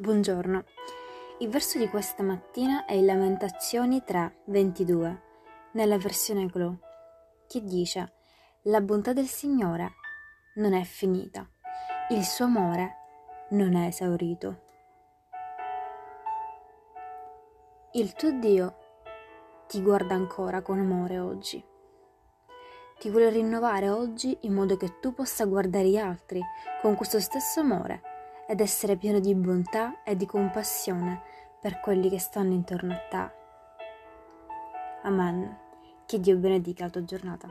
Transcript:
Buongiorno. Il verso di questa mattina è in Lamentazioni 3, 22, nella versione Glow, che dice: La bontà del Signore non è finita, il suo amore non è esaurito. Il tuo Dio ti guarda ancora con amore oggi. Ti vuole rinnovare oggi in modo che tu possa guardare gli altri con questo stesso amore ed essere pieno di bontà e di compassione per quelli che stanno intorno a te. Amen. Che Dio benedica la tua giornata.